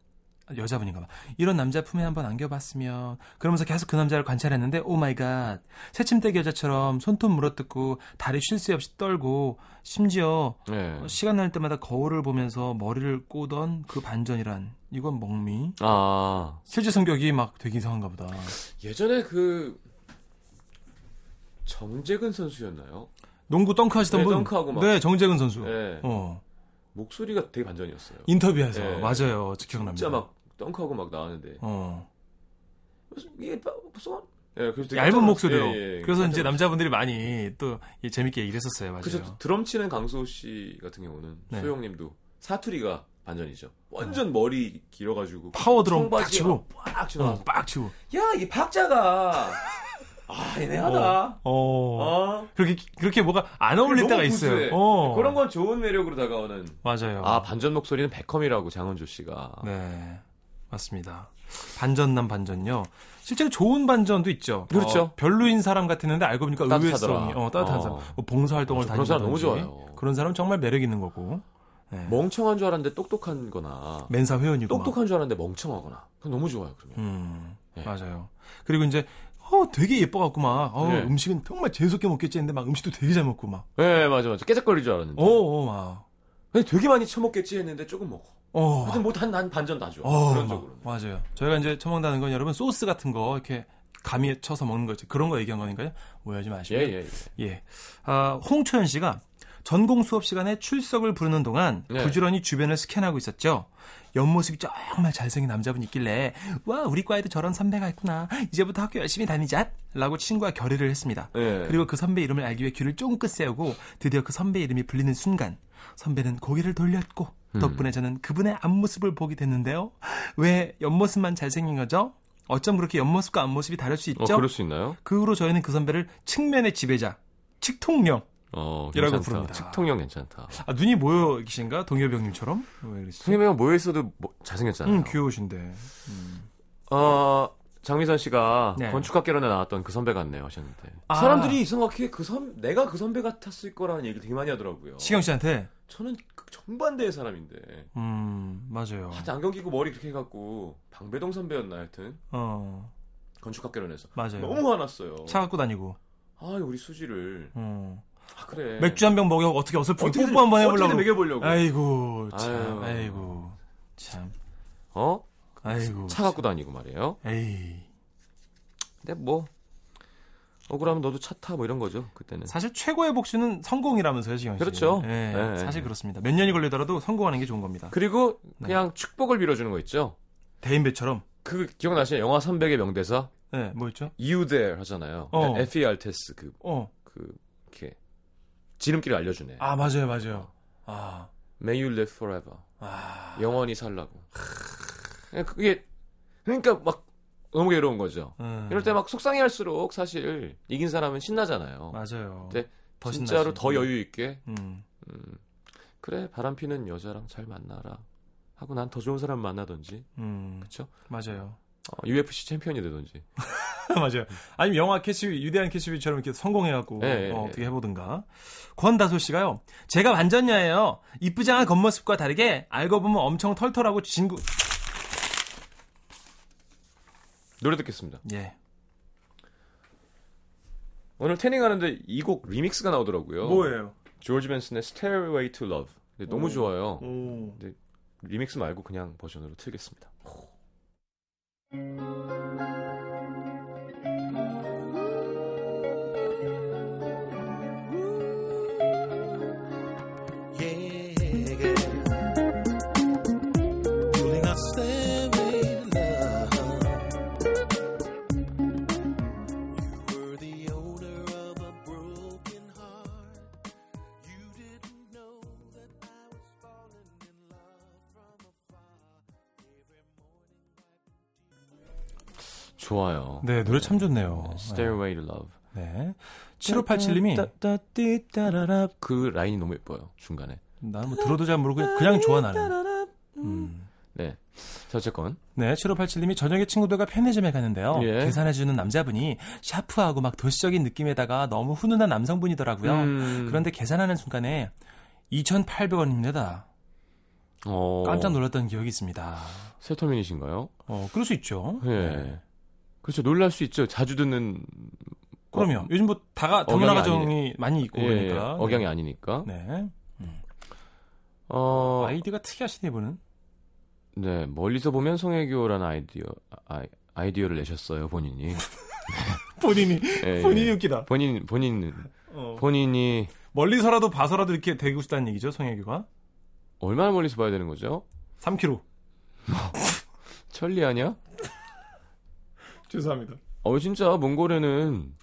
여자분인가 봐. 이런 남자 품에 한번 안겨봤으면. 그러면서 계속 그 남자를 관찰했는데, oh my god. 새침대기 여자처럼 손톱 물어뜯고, 다리 쉴 새 없이 떨고, 심지어 네. 어, 시간 날 때마다 거울을 보면서 머리를 꼬던 그 반전이란, 이건 멍미. 아 실제 성격이 막 되게 이상한가 보다. 예전에 그 정재근 선수였나요? 농구 덩크 하시던 네, 분. 덩크하고 막. 네, 정재근 선수. 네. 어. 목소리가 되게 반전이었어요. 인터뷰에서. 네. 맞아요. 저 기억납니다. 진짜 막 덩크하고 막 나왔는데 어. 무슨 이게 바- 무슨 예, 그래서 얇은 목소리로. 예, 예, 그래서 이제 남자분들이 많이 또이 재밌게 얘기를 했었어요. 맞아요. 그죠 드럼 치는 강소 씨 같은 경우는 네. 소영님도 사투리가 반전이죠. 완전 머리 길어가지고 파워 드럼 딱 치고. 막빡 어, 치고 빡 치고. 야 이 박자가 아 애매하다. 어. 어. 그렇게 그렇게 뭐가 안 어울릴 때가 구수해. 있어요. 어. 그런 건 좋은 매력으로 다가오는. 맞아요. 아 반전 목소리는 베컴이라고 장원조 씨가. 네. 맞습니다. 반전남 반전요. 실제로 좋은 반전도 있죠. 그렇죠. 어, 별로인 사람 같았는데 알고 보니까. 의외성이 어, 따뜻한 어. 사람. 뭐 봉사 활동을 맞아, 그런 사람 너무. 좋아요. 그런 사람 정말 매력 있는 거고. 네. 멍청한 줄 알았는데 똑똑한 거나 맨사 회원이고 막. 똑똑한 줄 알았는데 멍청하거나. 그건 너무 좋아요, 그러면. 음, 네. 맞아요. 그리고 이제 어 되게 예뻐갖고 막 어, 네. 음식은 정말 재수없게 먹겠지 했는데 막 음식도 되게 잘 먹고 막 네, 맞아, 맞아. 깨작거릴 줄 알았는데. 어, 어, 막. 근데 되게 많이 처먹겠지 했는데 조금 먹어. 어. 하여튼 뭐단 난 반전 다 줘. 어, 그런 막, 쪽으로. 맞아요. 저희가 이제 처먹는다는 건 여러분 소스 같은 거 이렇게 감위에 쳐서 먹는 거 있죠. 그런 거 얘기한 거니까요. 오해하지 마시고요. 예, 예, 예. 예. 아, 홍초연 씨가 전공 수업 시간에 출석을 부르는 동안 네. 부지런히 주변을 스캔하고 있었죠. 옆모습이 정말 잘생긴 남자분이 있길래 와 우리 과에도 저런 선배가 있구나 이제부터 학교 열심히 다니자 라고 친구와 결의를 했습니다 예. 그리고 그 선배 이름을 알기 위해 귀를 쫑긋 세우고 드디어 그 선배 이름이 불리는 순간 선배는 고개를 돌렸고 음. 덕분에 저는 그분의 앞모습을 보게 됐는데요. 왜 옆모습만 잘생긴 거죠? 어쩜 그렇게 옆모습과 앞모습이 다를 수 어, 있죠? 그럴 수 있나요? 그 후로 저희는 그 선배를 측면의 지배자, 측통령. 어, 이라고 괜찮다. 부릅니다. 측통령 괜찮다. 아, 눈이 모여 계신가? 동엽병님처럼? 왜 그러시죠? 송혜명은 모여 있어도 뭐, 잘생겼잖아요. 음, 귀여우신데. 어, 장미선 씨가 네. 건축학개론에 나왔던 그 선배 같네요 하셨는데. 아. 사람들이 이상하게 그 선, 내가 그 선배 같았을 거라는 얘기를 되게 많이 하더라고요. 시경 씨한테? 저는 그 정반대의 사람인데. 음, 맞아요. 하여튼 안경 끼고 머리 그렇게 해갖고 방배동 선배였나 하여튼 어, 건축학개론에서 맞아요. 너무 화났어요. 차 갖고 다니고. 아 우리 수지를 어. 아 그래 맥주 한 병 먹여 어떻게 어설프게 어떻게든- 뽀뽀 한번 해보려고. 먹여보려고 아이고, 참. 아유. 아이고. 참. 어? 아이고. 차 갖고 다니고 말이에요. 에이. 근데 뭐 억울하면 너도 차 타 뭐 이런 거죠 그때는. 사실 최고의 복수는 성공이라면서요, 지경 씨. 그렇죠. 예, 네. 사실 그렇습니다. 몇 년이 걸리더라도 성공하는 게 좋은 겁니다. 그리고 네. 그냥 축복을 빌어주는 거 있죠. 대인배처럼. 그 기억나시나요? 영화 300의 명대사 예, 뭐였죠? You There 하잖아요. 어. 에피 알테스 그, 어. 그 지름길을 알려주네. 아, 맞아요, 맞아요. 아. May you live forever. 아. 영원히 살라고. 그게 그러니까 막 너무 괴로운 거죠. 음. 이럴 때 막 속상해할수록 사실 이긴 사람은 신나잖아요. 맞아요. 네, 더 진짜로 신나시. 더 여유 있게 음. 음, 그래 바람 피는 여자랑 잘 만나라 하고 난 더 좋은 사람 만나든지 음. 그쵸? 맞아요. 어, UFC 챔피언이 되든지 맞아요. 아니면 영화 캐시비, 위대한 캐시비처럼 이렇게 성공해갖고, 예, 예, 어, 예. 어떻게 해보든가. 권다소 씨가요, 제가 완전야예요. 이쁘지 않은 겉모습과 다르게, 알고 보면 엄청 털털하고 진구, 노래 듣겠습니다. 예. 오늘 태닝 하는데 이 곡 리믹스가 나오더라고요. 뭐예요? 조지 벤슨의 Stairway to Love. 너무 오. 좋아요. 오. 리믹스 말고 그냥 버전으로 틀겠습니다. Yeah. thank you 좋아요. 네, 노래 참 좋네요. Stairway to Love. 네. 7587님이, 따따띠따라라. 그 라인이 너무 예뻐요. 중간에. 나는 뭐 들어도 잘 모르고 그냥, 그냥 좋아, 나는. 음. 네. 자, 어쨌건. 네, 7587님이 저녁에 친구들과 편의점에 갔는데요. 예. 계산해주는 남자분이 샤프하고 막 도시적인 느낌에다가 너무 훈훈한 남성분이더라고요. 음. 그런데 계산하는 순간에 2,800원입니다. 어. 깜짝 놀랐던 기억이 있습니다. 세터민이신가요? 어, 그럴 수 있죠. 예. 그렇죠. 놀랄 수 있죠. 자주 듣는. 그럼요. 요즘 뭐 다가 다문화 가정이 많이 있고 예, 그러니까. 억양이 아니니까. 네. 어, 아이디가 특이하시네 분은. 네. 멀리서 보면 송혜교라는 아이디어, 아, 아이디어를 내셨어요, 본인이. 본인이 예, 본인이 예. 웃기다. 본인, 본인, 어. 본인이 멀리서라도 봐서라도 이렇게 되고 싶다는 얘기죠, 송혜교가. 얼마나 멀리서 봐야 되는 거죠? 3kg. 천리아냐? 죄송합니다. 어, 진짜 몽골에는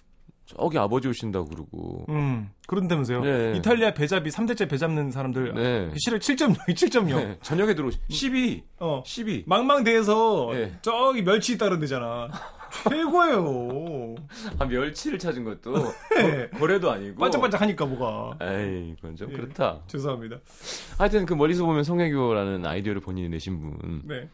저기 아버지 오신다고 그러고. 음, 그런다면서요. 네. 이탈리아 배잡이 3대째 배 잡는 사람들 네. 실력 7.0, 7.0. 네, 저녁에 들어오시. 12, 어. 12. 망망대해서 네. 저기 멸치 있다는 데잖아. 최고예요. 아, 멸치를 찾은 것도 네. 거, 거래도 아니고. 반짝반짝하니까 뭐가. 에이, 그건 좀 예. 그렇다. 죄송합니다. 하여튼 그 멀리서 보면 성혜교라는 아이디어를 본인이 내신 분. 네.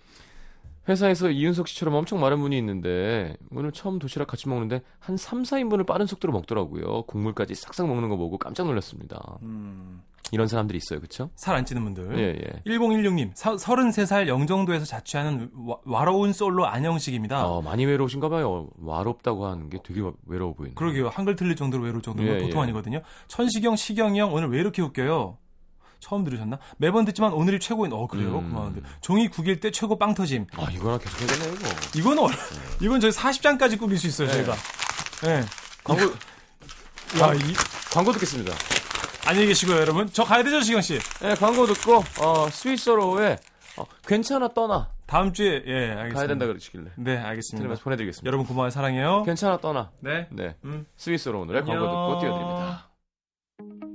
회사에서 이윤석 씨처럼 엄청 마른 분이 있는데 오늘 처음 도시락 같이 먹는데 한 3, 4인분을 빠른 속도로 먹더라고요. 국물까지 싹싹 먹는 거 보고 깜짝 놀랐습니다. 음, 이런 사람들이 있어요. 그쵸? 살안 찌는 분들. 예, 예. 1016님, 사, 33살 영종도에서 자취하는 와, 와로운 솔로 안영식입니다. 어, 많이 외로우신가 봐요. 와롭다고 하는 게 되게 외로워 보이네요. 그러게요. 한글 틀릴 정도로 외로울 정도면 예, 보통 예. 아니거든요. 천시경, 시경이 형 오늘 왜 이렇게 웃겨요? 처음 들으셨나? 매번 듣지만 오늘이 최고인, 어, 그래요? 음. 고마운데. 종이 구길 때 최고 빵 터짐. 아, 이거나 계속 해야겠네요, 이거. 이거는, 얼- 이건 저희 40장까지 꾸밀 수 있어요, 네. 저희가. 예. 광고, 야, 이, 광고 듣겠습니다. 안녕히 계시고요, 여러분. 저 가야 되죠, 시경 씨? 네, 광고 듣고, 어, 스위스로의 어, 괜찮아 떠나. 다음 주에, 예, 알겠습니다. 가야 된다 그러시길래. 네, 알겠습니다. 보내드리겠습니다. 여러분 고마워요, 사랑해요. 괜찮아 떠나. 네. 네. 음. 스위스로 노래 광고 듣고 안녕. 띄워드립니다.